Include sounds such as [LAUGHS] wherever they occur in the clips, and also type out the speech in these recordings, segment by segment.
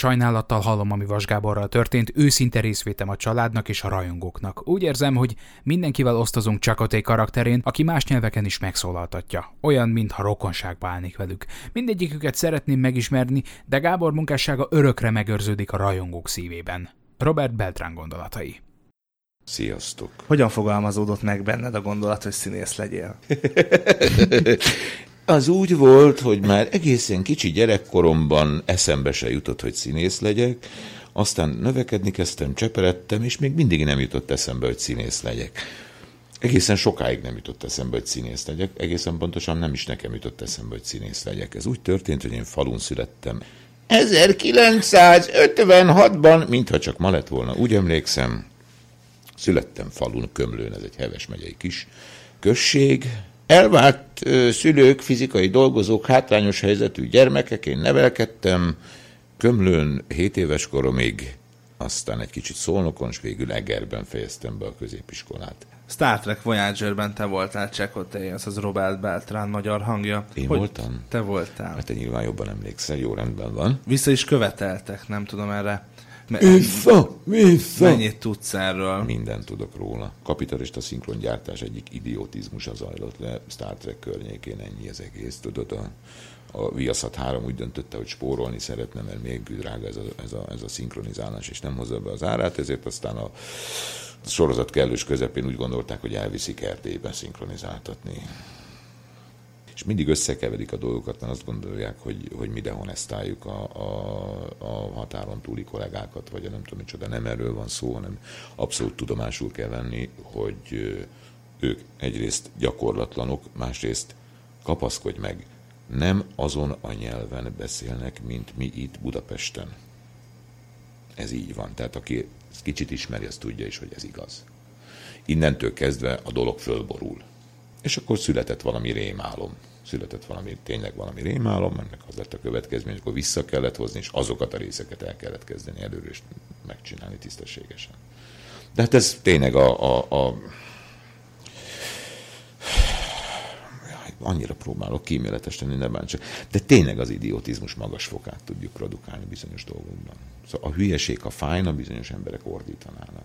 Sajnálattal hallom, ami Vasgáborral történt, őszinte részvétem a családnak és a rajongóknak. Úgy érzem, hogy mindenkivel osztozunk Csakaté karakterén, aki más nyelveken is megszólaltatja. Olyan, mintha rokonságba állnék velük. Mindegyiküket szeretném megismerni, de Gábor munkássága örökre megőrződik a rajongók szívében. Robert Beltrán gondolatai. Sziasztok! Hogyan fogalmazódott meg benned a gondolat, hogy színész legyél? [LAUGHS] Az úgy volt, hogy már egészen kicsi gyerekkoromban eszembe se jutott, hogy színész legyek, aztán növekedni kezdtem, cseperedtem, és még mindig nem jutott eszembe, hogy színész legyek. Egészen sokáig nem jutott eszembe, hogy színész legyek, egészen pontosan nem is nekem jutott eszembe, hogy színész legyek. Ez úgy történt, hogy én falun születtem. 1956-ban, mintha csak ma lett volna, úgy emlékszem, születtem falun, Kömlőn, ez egy heves megyei kis község, Elvált szülők, fizikai dolgozók, hátrányos helyzetű gyermekek, én nevelkedtem, Kömlőn 7 éves koromig, aztán egy kicsit szolnokon, és végül Egerben fejeztem be a középiskolát. Star Trek Voyager-ben te voltál Csekoté, az az Robert Beltrán magyar hangja. Én Hogy voltam? Te voltál. Hát te nyilván jobban emlékszel, jó rendben van. Vissza is követeltek, nem tudom erre vissza, vissza! Mennyit tudsz erről? Mindent tudok róla. Kapitalista szinkrongyártás egyik idiotizmusa zajlott le Star Trek környékén, ennyi az egész. Tudod, a, a Viaszat 3 úgy döntötte, hogy spórolni szeretne, mert még drága ez a, ez, a, ez a szinkronizálás, és nem hozza be az árát, ezért aztán a sorozat kellős közepén úgy gondolták, hogy elviszik Erdélybe szinkronizáltatni és mindig összekeverik a dolgokat, mert azt gondolják, hogy, hogy mi dehonestáljuk a, a, a határon túli kollégákat, vagy a nem tudom micsoda, nem erről van szó, hanem abszolút tudomásul kell venni, hogy ők egyrészt gyakorlatlanok, másrészt kapaszkodj meg, nem azon a nyelven beszélnek, mint mi itt Budapesten. Ez így van. Tehát aki kicsit ismeri, az tudja is, hogy ez igaz. Innentől kezdve a dolog fölborul. És akkor született valami rémálom született valami, tényleg valami rémálom, ennek az lett a következmény, akkor vissza kellett hozni, és azokat a részeket el kellett kezdeni előre, és megcsinálni tisztességesen. De hát ez tényleg a, a, a annyira próbálok kíméletes tenni, ne bántsak. De tényleg az idiotizmus magas fokát tudjuk produkálni bizonyos dolgokban. Szóval a hülyeség, ha fájna, bizonyos emberek ordítanának.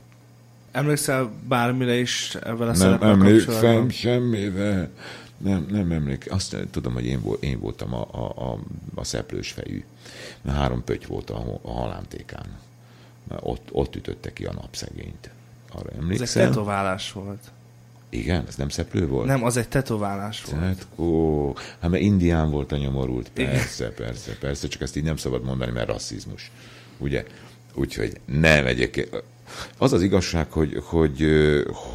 Emlékszel bármire is ebben a Nem emlékszem semmire. Nem, nem emlékszem. Azt tudom, hogy én, volt, én voltam a, a, a, a szeplős fejű. Mert három pöty volt a, a halántékán. Mert ott, ott ütötte ki a napszegényt. Arra emlékszem. Ez egy tetoválás volt. Igen, ez nem szeplő volt? Nem, az egy tetoválás volt. Tehát, ó, hát mert indián volt a nyomorult. Persze, Igen. persze, persze, csak ezt így nem szabad mondani, mert rasszizmus. Ugye? Úgyhogy nem egyébként. Az az igazság, hogy, hogy,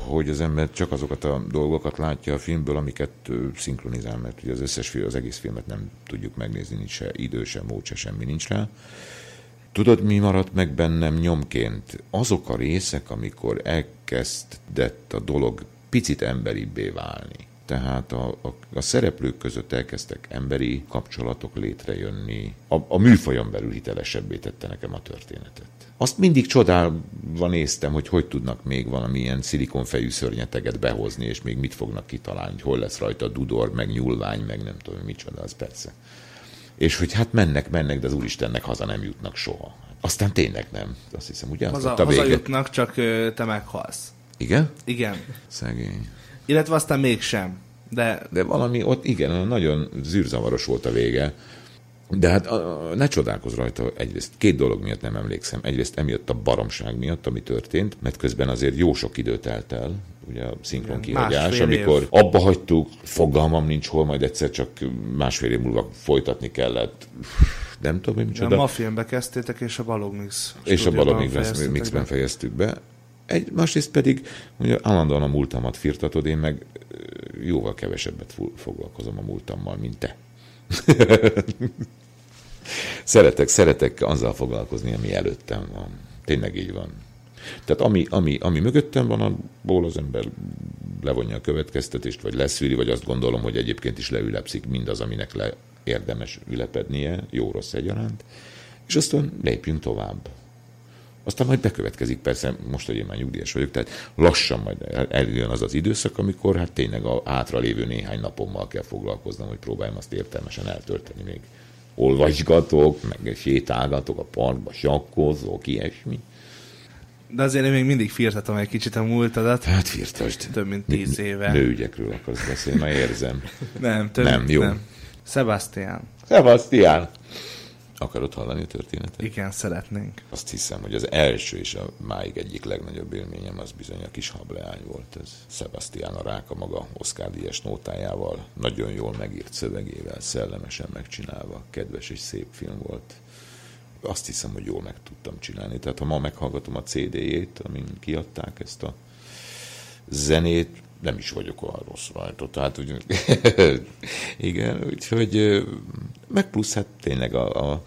hogy az ember csak azokat a dolgokat látja a filmből, amiket szinkronizál, mert ugye az összes film, az egész filmet nem tudjuk megnézni, nincs se idő, se mód, se semmi nincs rá. Tudod, mi maradt meg bennem nyomként? Azok a részek, amikor elkezdett a dolog picit emberibbé válni. Tehát a, a, a szereplők között elkezdtek emberi kapcsolatok létrejönni. A, a műfajon belül hitelesebbé tette nekem a történetet azt mindig csodálva néztem, hogy hogy tudnak még valamilyen szilikonfejű szörnyeteget behozni, és még mit fognak kitalálni, hogy hol lesz rajta dudor, meg nyúlvány, meg nem tudom, micsoda, az persze. És hogy hát mennek, mennek, de az Úristennek haza nem jutnak soha. Aztán tényleg nem. Azt hiszem, ugye? Haza, a haza jutnak, csak te meghalsz. Igen? Igen. Szegény. Illetve aztán mégsem. De... de valami ott igen, nagyon zűrzavaros volt a vége. De hát ne csodálkozz rajta, egyrészt két dolog miatt nem emlékszem. Egyrészt emiatt a baromság miatt, ami történt, mert közben azért jó sok időt telt el, ugye a szinkron kihagyás, amikor év. abba hagytuk, fogalmam nincs hol, majd egyszer csak másfél év múlva folytatni kellett. Nem tudom, hogy micsoda. A Mafilmbe kezdtétek, és a Balog Mix. És a Balog Mixben fejeztük be. Egy, másrészt pedig ugye állandóan a múltamat firtatod, én meg jóval kevesebbet foglalkozom a múltammal, mint te. [LAUGHS] szeretek, szeretek azzal foglalkozni, ami előttem van. Tényleg így van. Tehát ami, ami, ami mögöttem van, abból az ember levonja a következtetést, vagy leszűri, vagy azt gondolom, hogy egyébként is leülepszik mindaz, aminek le érdemes ülepednie, jó-rossz egyaránt, és aztán lépjünk tovább. Aztán majd bekövetkezik, persze, most, hogy én már nyugdíjas vagyok, tehát lassan majd eljön az az időszak, amikor hát tényleg a lévő néhány napommal kell foglalkoznom, hogy próbáljam azt értelmesen eltölteni még olvasgatok, meg sétálgatok a parkba, sakkozok, ilyesmi. De azért én még mindig firtatom egy kicsit a múltadat. Hát firtasd. Több mint tíz éve. Nőügyekről akarsz beszélni, már érzem. nem, több, nem, jó. Nem. Sebastian. Sebastian. Akarod hallani a történetet? Igen, szeretnénk. Azt hiszem, hogy az első és a máig egyik legnagyobb élményem az bizony a kis hableány volt. Ez Sebastian a Ráka maga Oscar díjas nótájával, nagyon jól megírt szövegével, szellemesen megcsinálva, kedves és szép film volt. Azt hiszem, hogy jól meg tudtam csinálni. Tehát ha ma meghallgatom a CD-jét, amin kiadták ezt a zenét, nem is vagyok olyan rossz rajta. Tehát úgy, [LAUGHS] igen, úgyhogy meg plusz hát tényleg a, a,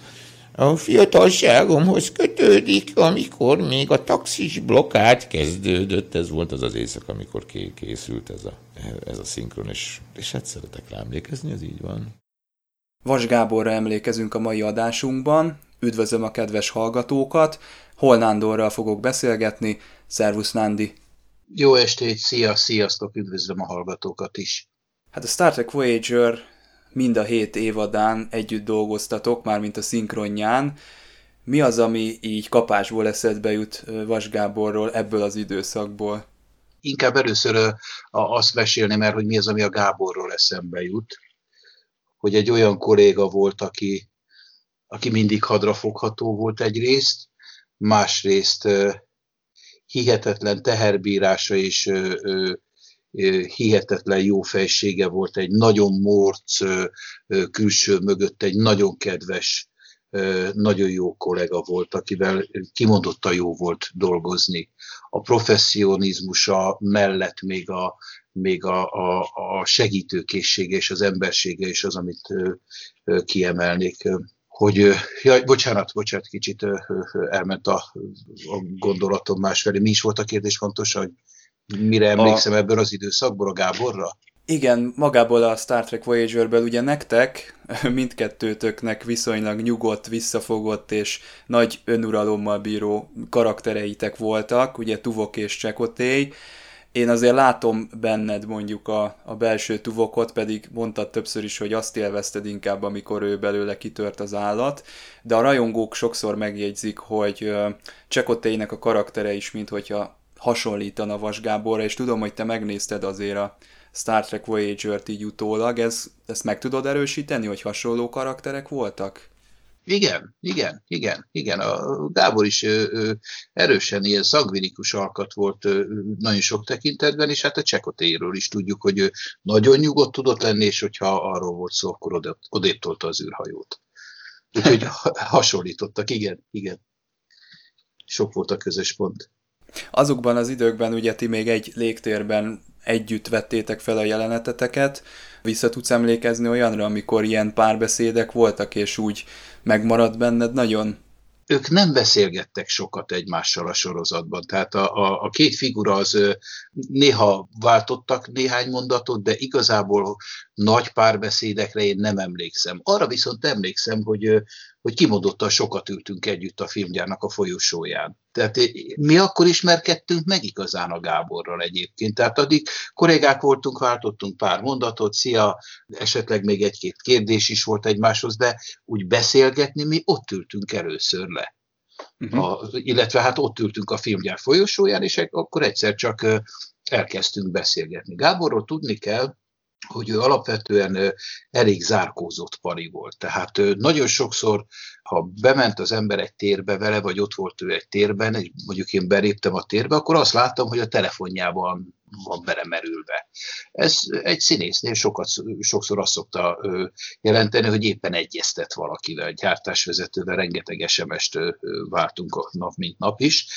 a fiatalságomhoz kötődik, amikor még a taxis blokkát kezdődött. Ez volt az az éjszaka, amikor készült ez a, ez a szinkron, és, és hát szeretek rá emlékezni, ez így van. Vas Gáborra emlékezünk a mai adásunkban. Üdvözlöm a kedves hallgatókat. Hol Nándorral fogok beszélgetni. Szervusz Nándi! Jó estét, szia, sziasztok, üdvözlöm a hallgatókat is. Hát a Star Trek Voyager mind a hét évadán együtt dolgoztatok, már mint a szinkronján. Mi az, ami így kapásból eszedbe jut Vas Gáborról ebből az időszakból? Inkább először azt mesélni, mert hogy mi az, ami a Gáborról eszembe jut. Hogy egy olyan kolléga volt, aki, aki mindig hadrafogható volt egyrészt, másrészt hihetetlen teherbírása és ö, ö, hihetetlen jó fejsége volt, egy nagyon morc külső mögött, egy nagyon kedves, nagyon jó kollega volt, akivel kimondottan jó volt dolgozni. A professzionizmusa mellett még a, még a, a, a segítőkészsége és az embersége is az, amit kiemelnék hogy, jaj, bocsánat, bocsánat, kicsit elment a, a gondolatom másfelé. Mi is volt a kérdés pontosan, hogy mire emlékszem a... ebből az időszakból, a Gáborra? Igen, magából a Star Trek Voyager-ből ugye nektek, [LAUGHS] mindkettőtöknek viszonylag nyugodt, visszafogott és nagy önuralommal bíró karaktereitek voltak, ugye Tuvok és Csekotély, én azért látom benned mondjuk a, a belső tuvokot, pedig mondtad többször is, hogy azt élvezted inkább, amikor ő belőle kitört az állat, de a rajongók sokszor megjegyzik, hogy Csekotéinek a karaktere is, mint hogyha hasonlítana Vas Gáborra, és tudom, hogy te megnézted azért a Star Trek Voyager-t így utólag, ez, ezt meg tudod erősíteni, hogy hasonló karakterek voltak? Igen, igen, igen, igen. A Gábor is ö, ö, erősen ilyen szangvinikus alkat volt ö, nagyon sok tekintetben, és hát a Csekotéről is tudjuk, hogy ő nagyon nyugodt tudott lenni, és hogyha arról volt szó, akkor odébb tolta az űrhajót. Úgyhogy [LAUGHS] hasonlítottak, igen, igen. Sok volt a közös pont. Azokban az időkben ugye ti még egy légtérben együtt vettétek fel a jeleneteteket. Vissza tudsz emlékezni olyanra, amikor ilyen párbeszédek voltak, és úgy megmaradt benned nagyon? Ők nem beszélgettek sokat egymással a sorozatban, tehát a, a, a két figura az néha váltottak néhány mondatot, de igazából nagy párbeszédekre én nem emlékszem. Arra viszont emlékszem, hogy, hogy kimondottan sokat ültünk együtt a filmgyárnak a folyosóján. Tehát mi akkor ismerkedtünk meg igazán a Gáborral egyébként. Tehát addig kollégák voltunk, váltottunk pár mondatot, szia, esetleg még egy-két kérdés is volt egymáshoz, de úgy beszélgetni mi ott ültünk először le. Uh-huh. A, illetve hát ott ültünk a filmgyár folyosóján, és akkor egyszer csak elkezdtünk beszélgetni. Gáborról tudni kell, hogy ő alapvetően elég zárkózott pari volt. Tehát nagyon sokszor, ha bement az ember egy térbe vele, vagy ott volt ő egy térben, mondjuk én beléptem a térbe, akkor azt láttam, hogy a telefonjában van belemerülve. Ez egy színésznél sokat, sokszor azt szokta jelenteni, hogy éppen egyeztet valakivel, egy gyártásvezetővel, rengeteg SMS-t váltunk nap, mint nap is,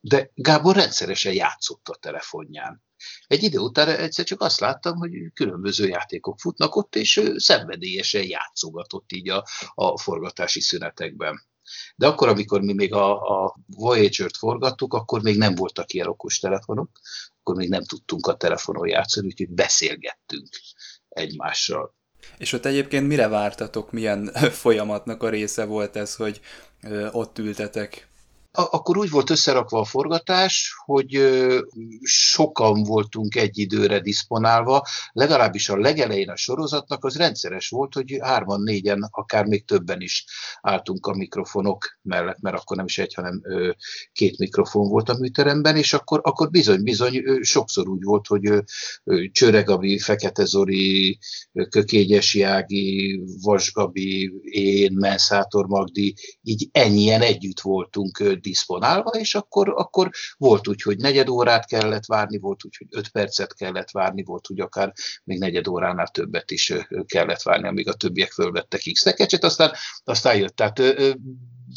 de Gábor rendszeresen játszott a telefonján. Egy idő után egyszer csak azt láttam, hogy különböző játékok futnak ott, és ő szenvedélyesen játszogatott így a, a forgatási szünetekben. De akkor, amikor mi még a, a Voyager-t forgattuk, akkor még nem voltak ilyen okos telefonok, akkor még nem tudtunk a telefonon játszani, úgyhogy beszélgettünk egymással. És ott egyébként mire vártatok, milyen [LAUGHS] folyamatnak a része volt ez, hogy ott ültetek Akkor úgy volt összerakva a forgatás, hogy sokan voltunk egy időre diszponálva, legalábbis a legelején a sorozatnak az rendszeres volt, hogy hárman, négyen, akár még többen is álltunk a mikrofonok mellett, mert akkor nem is egy, hanem két mikrofon volt a műteremben, és akkor, akkor bizony, bizony sokszor úgy volt, hogy Csőregabi, Fekete Zori, Kökényes Jági, Vasgabi, én, Menszátor Magdi, így ennyien együtt voltunk diszponálva, és akkor, akkor volt úgy, hogy negyed órát kellett várni, volt úgy, hogy öt percet kellett várni, volt úgy akár még negyed óránál többet is kellett várni, amíg a többiek fölvettek x aztán, aztán jött. Tehát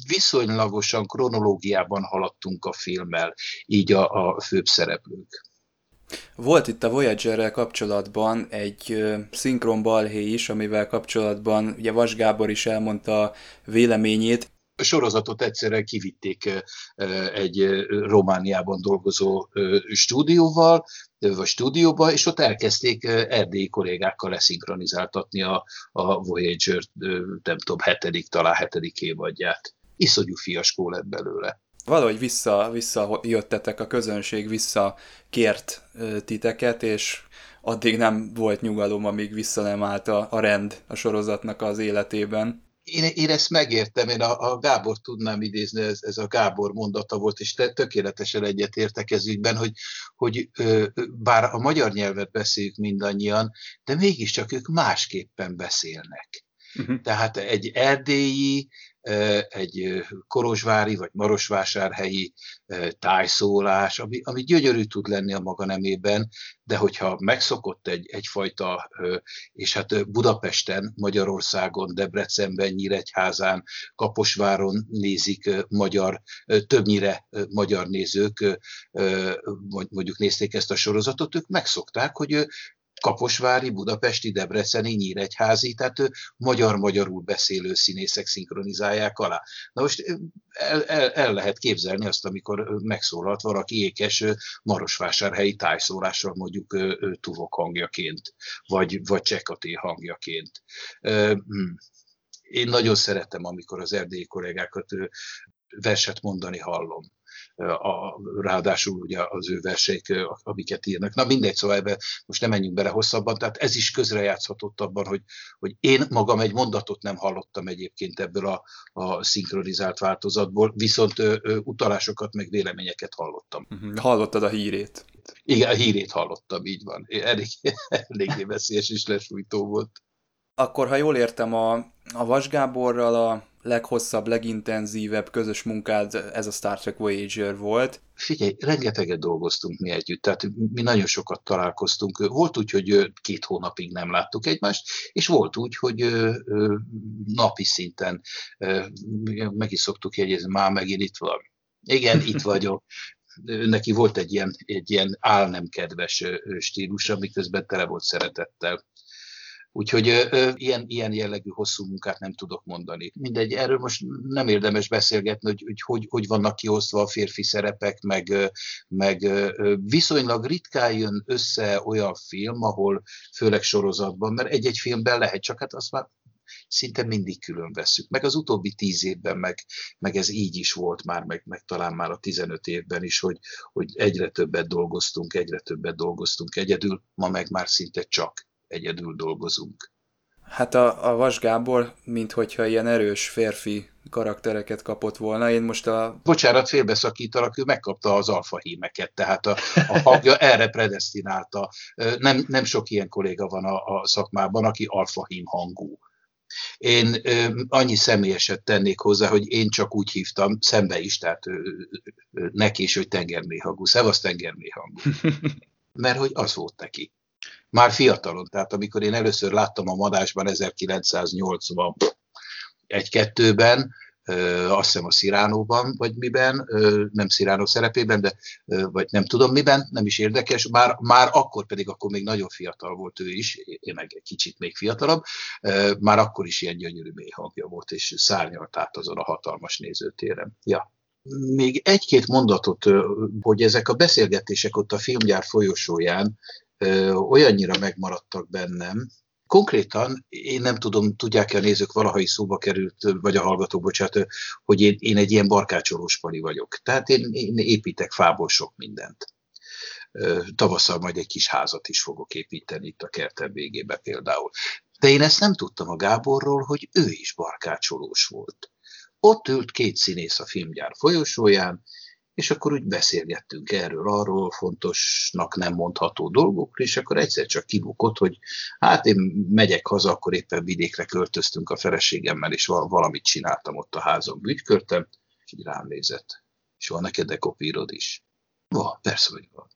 viszonylagosan kronológiában haladtunk a filmmel, így a, a főbb szereplők. Volt itt a Voyager-rel kapcsolatban egy uh, szinkron balhé is, amivel kapcsolatban ugye Vas Gábor is elmondta véleményét. Sorozatot egyszerre kivitték egy Romániában dolgozó stúdióval, vagy stúdióba, és ott elkezdték erdélyi kollégákkal leszinkronizáltatni a, a Voyager, nem tudom, hetedik, talán hetedik évadját. Iszonyú fiaskó lett belőle valahogy vissza, visszajöttetek, a közönség visszakért titeket, és addig nem volt nyugalom, amíg vissza nem állt a, a rend a sorozatnak az életében. Én, én ezt megértem, én a, a Gábor tudnám idézni, ez, ez a Gábor mondata volt, és te, tökéletesen egyetértek ez ügyben, hogy, hogy ö, bár a magyar nyelvet beszéljük mindannyian, de mégiscsak ők másképpen beszélnek. Uh-huh. Tehát egy erdélyi, egy korozsvári vagy marosvásárhelyi tájszólás, ami, ami gyönyörű tud lenni a maga nemében, de hogyha megszokott egy, egyfajta, és hát Budapesten, Magyarországon, Debrecenben, Nyíregyházán, Kaposváron nézik magyar, többnyire magyar nézők, mondjuk nézték ezt a sorozatot, ők megszokták, hogy kaposvári, budapesti, debreceni, nyíregyházi, tehát magyar-magyarul beszélő színészek szinkronizálják alá. Na most el, el, el lehet képzelni azt, amikor megszólalt valaki ékes marosvásárhelyi tájszólással mondjuk tuvok hangjaként, vagy, vagy csekaté hangjaként. Hmm. Én nagyon szeretem, amikor az erdélyi kollégákat verset mondani hallom a, ráadásul ugye az ő verseik, amiket írnak. Na mindegy, szóval ebbe most nem menjünk bele hosszabban, tehát ez is közrejátszhatott abban, hogy, hogy én magam egy mondatot nem hallottam egyébként ebből a, a szinkronizált változatból, viszont ö, ö, utalásokat meg véleményeket hallottam. Uh-huh. Hallottad a hírét? Igen, a hírét hallottam, így van. Elég, [LAUGHS] eléggé veszélyes és lesújtó volt. Akkor, ha jól értem, a, a Vas Gáborral a leghosszabb, legintenzívebb közös munkád ez a Star Trek Voyager volt. Figyelj, rengeteget dolgoztunk mi együtt, tehát mi nagyon sokat találkoztunk. Volt úgy, hogy két hónapig nem láttuk egymást, és volt úgy, hogy napi szinten meg is szoktuk jegyezni, már megint itt van. Igen, itt [LAUGHS] vagyok. Neki volt egy ilyen, egy ilyen álnemkedves stílusa, miközben tele volt szeretettel. Úgyhogy ö, ilyen, ilyen jellegű hosszú munkát nem tudok mondani. Mindegy, erről most nem érdemes beszélgetni, hogy hogy, hogy, hogy vannak kiosztva a férfi szerepek, meg, meg viszonylag ritkán jön össze olyan film, ahol főleg sorozatban, mert egy-egy filmben lehet, csak hát azt már szinte mindig külön veszük. Meg az utóbbi tíz évben meg, meg ez így is volt már, meg, meg talán már a 15 évben is, hogy, hogy egyre többet dolgoztunk, egyre többet dolgoztunk egyedül, ma meg már szinte csak egyedül dolgozunk. Hát a, a Vas Gábor, mint hogyha ilyen erős férfi karaktereket kapott volna. Én most a... Bocsánat, félbeszakítalak, ő megkapta az alfa hímeket, tehát a, a hangja erre predestinálta. Nem, nem sok ilyen kolléga van a, a szakmában, aki alfa hím hangú. Én ö, annyi személyeset tennék hozzá, hogy én csak úgy hívtam, szembe is, tehát ö, ö, neki is, hogy tengerméhangú. Szevasz tengerméhangú. [LAUGHS] Mert hogy az volt neki már fiatalon, tehát amikor én először láttam a Madásban 1980 egy-kettőben, azt hiszem a Sziránóban, vagy miben, nem Sziránó szerepében, de vagy nem tudom miben, nem is érdekes, már, már akkor pedig, akkor még nagyon fiatal volt ő is, én meg egy kicsit még fiatalabb, már akkor is ilyen gyönyörű mély hangja volt, és szárnyalt át azon a hatalmas nézőtéren. Ja. Még egy-két mondatot, hogy ezek a beszélgetések ott a filmgyár folyosóján olyannyira megmaradtak bennem, konkrétan én nem tudom, tudják-e a nézők, valaha is szóba került, vagy a hallgatók, bocsánat, hogy én, én egy ilyen barkácsolós pali vagyok. Tehát én, én építek fából sok mindent. Tavasszal majd egy kis házat is fogok építeni itt a kertem végébe például. De én ezt nem tudtam a Gáborról, hogy ő is barkácsolós volt. Ott ült két színész a filmgyár folyosóján, és akkor úgy beszélgettünk erről, arról fontosnak nem mondható dolgokról, és akkor egyszer csak kibukott, hogy hát én megyek haza, akkor éppen vidékre költöztünk a feleségemmel, és valamit csináltam ott a házon, bütyköltem, és így rám nézett. És van neked dekopírod is? Van, persze, hogy van.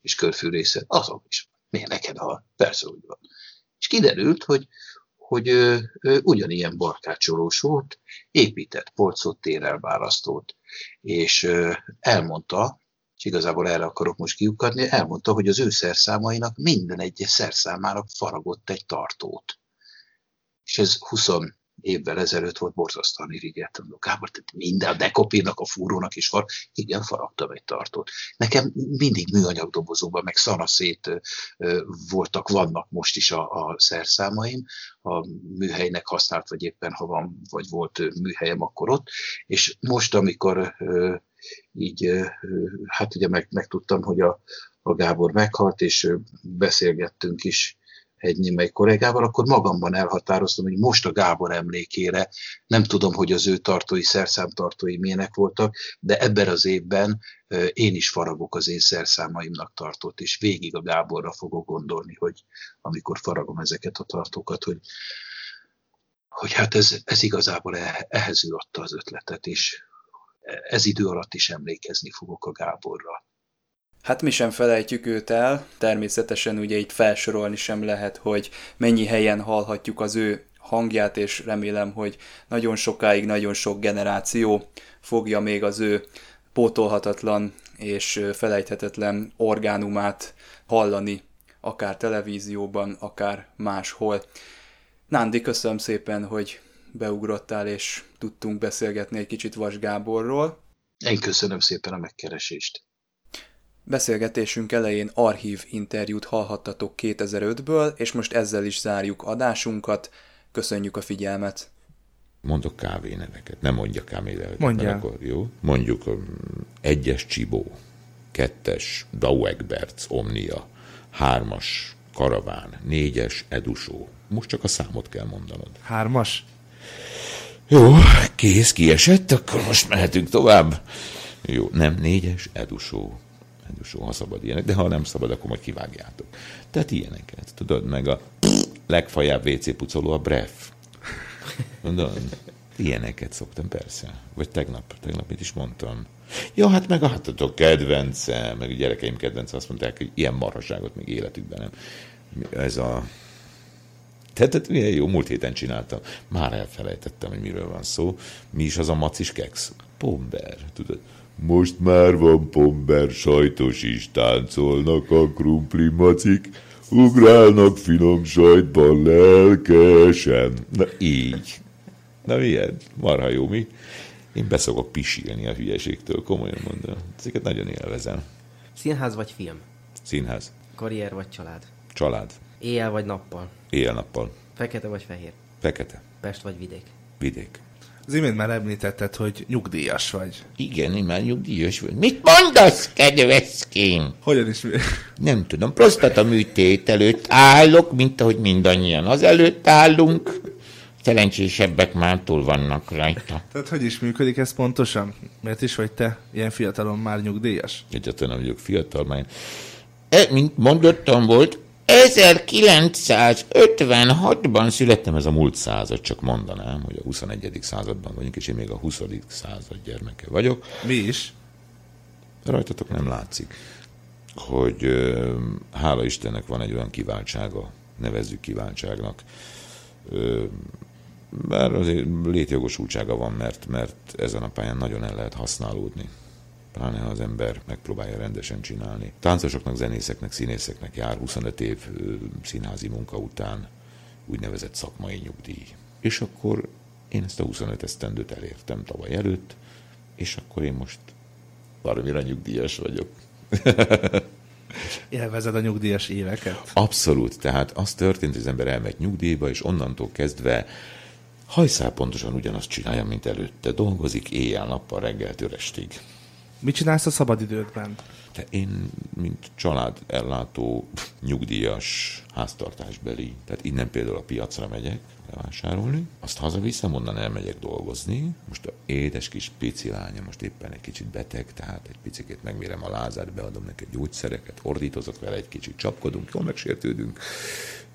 És körfűrészet? Azon is van. Miért neked van? Persze, hogy van. És kiderült, hogy hogy ő, ő ugyanilyen barkácsolós volt, épített polcot, térrel választott, és elmondta, és igazából erre akarok most kiukadni, elmondta, hogy az ő szerszámainak minden egyes szerszámának faragott egy tartót. És ez 20 évvel ezelőtt volt borzasztóan irigyelt. Gábor, tehát minden, a dekopírnak, a fúrónak is far, igen, faragtam egy tartót. Nekem mindig műanyag dobozóban, meg szanaszét voltak, vannak most is a, a szerszámaim, a műhelynek használt, vagy éppen ha van, vagy volt műhelyem, akkor ott, és most, amikor így, hát ugye meg, megtudtam, hogy a, a Gábor meghalt, és beszélgettünk is egy némely kollégával, akkor magamban elhatároztam, hogy most a Gábor emlékére, nem tudom, hogy az ő tartói, szerszámtartói milyenek voltak, de ebben az évben én is faragok az én szerszámaimnak tartott, és végig a Gáborra fogok gondolni, hogy amikor faragom ezeket a tartókat, hogy, hogy hát ez, ez igazából e, ehhez ő adta az ötletet, és ez idő alatt is emlékezni fogok a Gáborra. Hát mi sem felejtjük őt el, természetesen ugye itt felsorolni sem lehet, hogy mennyi helyen hallhatjuk az ő hangját, és remélem, hogy nagyon sokáig, nagyon sok generáció fogja még az ő pótolhatatlan és felejthetetlen orgánumát hallani, akár televízióban, akár máshol. Nándi, köszönöm szépen, hogy beugrottál, és tudtunk beszélgetni egy kicsit Vas Gáborról. Én köszönöm szépen a megkeresést. Beszélgetésünk elején archív interjút hallhattatok 2005-ből, és most ezzel is zárjuk adásunkat. Köszönjük a figyelmet! Mondok kávéneveket, nem mondja kávéneveket. Mondja. Akkor jó. Mondjuk um, egyes Csibó, kettes Dauegberts Omnia, hármas Karaván, négyes Edusó. Most csak a számot kell mondanod. Hármas? Jó, kész, kiesett, akkor most mehetünk tovább. Jó, nem, négyes Edusó. Edusó, ha szabad ilyenek, de ha nem szabad, akkor majd kivágjátok. Tehát ilyeneket, tudod, meg a legfajább WC pucoló a bref. Tudod, ilyeneket szoktam, persze. Vagy tegnap, tegnap mit is mondtam. Ja, hát meg a, hát a kedvence, meg a gyerekeim kedvence azt mondták, hogy ilyen marhaságot még életükben nem. Ez a... Tehát, tehát milyen jó, múlt héten csináltam. Már elfelejtettem, hogy miről van szó. Mi is az a macis keks? Pomber, tudod. Most már van pomber, sajtos is táncolnak a krumpli macik, ugrálnak finom sajtban lelkesen. Na így. Na milyen? Marha jó, mi? Én beszokok pisilni a hülyeségtől, komolyan mondom. Ezeket nagyon élvezem. Színház vagy film? Színház. Karrier vagy család? Család. Éjjel vagy nappal? Éjjel-nappal. Fekete vagy fehér? Fekete. Pest vagy vidék? Vidék. Az imént már említetted, hogy nyugdíjas vagy. Igen, én már nyugdíjas vagy. Mit mondasz, kedveszkém? Hogyan is? Nem tudom, prostata műtét előtt állok, mint ahogy mindannyian az előtt állunk. Szerencsésebbek már túl vannak rajta. Tehát hogy is működik ez pontosan? Miért is vagy te ilyen fiatalon már nyugdíjas? Egyáltalán nem vagyok fiatal, már e, mint mondottam volt, 1956-ban születtem, ez a múlt század, csak mondanám, hogy a 21. században vagyunk, és én még a 20. század gyermeke vagyok. Mi is? Rajtatok nem látszik, hogy hála Istennek van egy olyan kiváltsága, nevezzük kiváltságnak, bár azért létjogosultsága van, mert, mert ezen a pályán nagyon el lehet használódni. Pláne ha az ember megpróbálja rendesen csinálni. Táncosoknak, zenészeknek, színészeknek jár 25 év színházi munka után úgynevezett szakmai nyugdíj. És akkor én ezt a 25 esztendőt elértem tavaly előtt, és akkor én most valamire nyugdíjas vagyok. Élvezed a nyugdíjas éveket? Abszolút. Tehát az történt, hogy az ember elmegy nyugdíjba, és onnantól kezdve hajszál pontosan ugyanazt csinálja, mint előtte. Dolgozik éjjel-nappal reggeltől estig. Mit csinálsz a szabadidődben? De én, mint család ellátó, nyugdíjas, háztartásbeli, tehát innen például a piacra megyek vásárolni, azt hazaviszem, onnan elmegyek dolgozni. Most a édes kis pici lánya most éppen egy kicsit beteg, tehát egy picit megmérem a lázát, beadom neki gyógyszereket, ordítozok vele, egy kicsit csapkodunk, jól megsértődünk,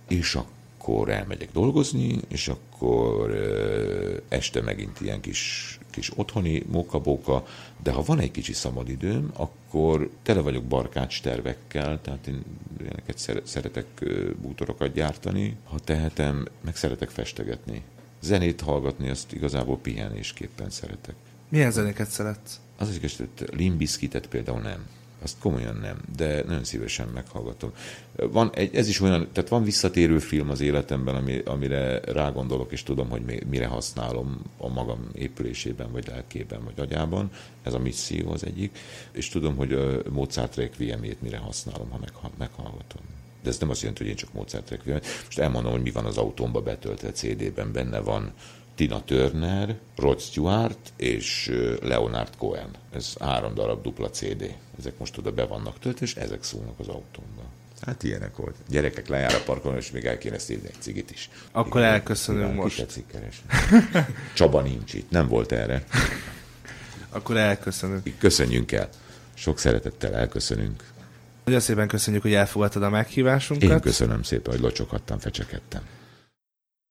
és akkor elmegyek dolgozni, és akkor este megint ilyen kis, kis otthoni mókabóka, de ha van egy kicsi szabadidőm, akkor tele vagyok barkács tervekkel, tehát én ilyeneket szere- szeretek bútorokat gyártani, ha tehetem, meg szeretek festegetni. Zenét hallgatni, azt igazából pihenésképpen szeretek. Milyen zenéket szeretsz? Az igaz, hogy Limbiskitet például nem. Azt komolyan nem, de nagyon szívesen meghallgatom. Van egy, ez is olyan, tehát van visszatérő film az életemben, ami, amire rágondolok, és tudom, hogy mi- mire használom a magam épülésében, vagy lelkében, vagy agyában. Ez a misszió az egyik. És tudom, hogy Mozart Requiemét mire használom, ha megha- meghallgatom. De ez nem azt jelenti, hogy én csak Mozart Requiem. Most elmondom, hogy mi van az autómba betöltve CD-ben. Benne van Tina Turner, Rod Stewart és Leonard Cohen. Ez három darab dupla CD. Ezek most oda be vannak töltve, és ezek szólnak az autómban. Hát ilyenek volt. Gyerekek lejár a parkolón, és még el kéne szívni egy cigit is. Akkor elköszönünk Igen, ki most. tetszik keresni. [LAUGHS] Csaba nincs itt, nem volt erre. Akkor elköszönünk. Köszönjünk el. Sok szeretettel elköszönünk. Nagyon szépen köszönjük, hogy elfogadtad a Én meghívásunkat. köszönöm szépen, hogy locsoghattam, fecsekedtem.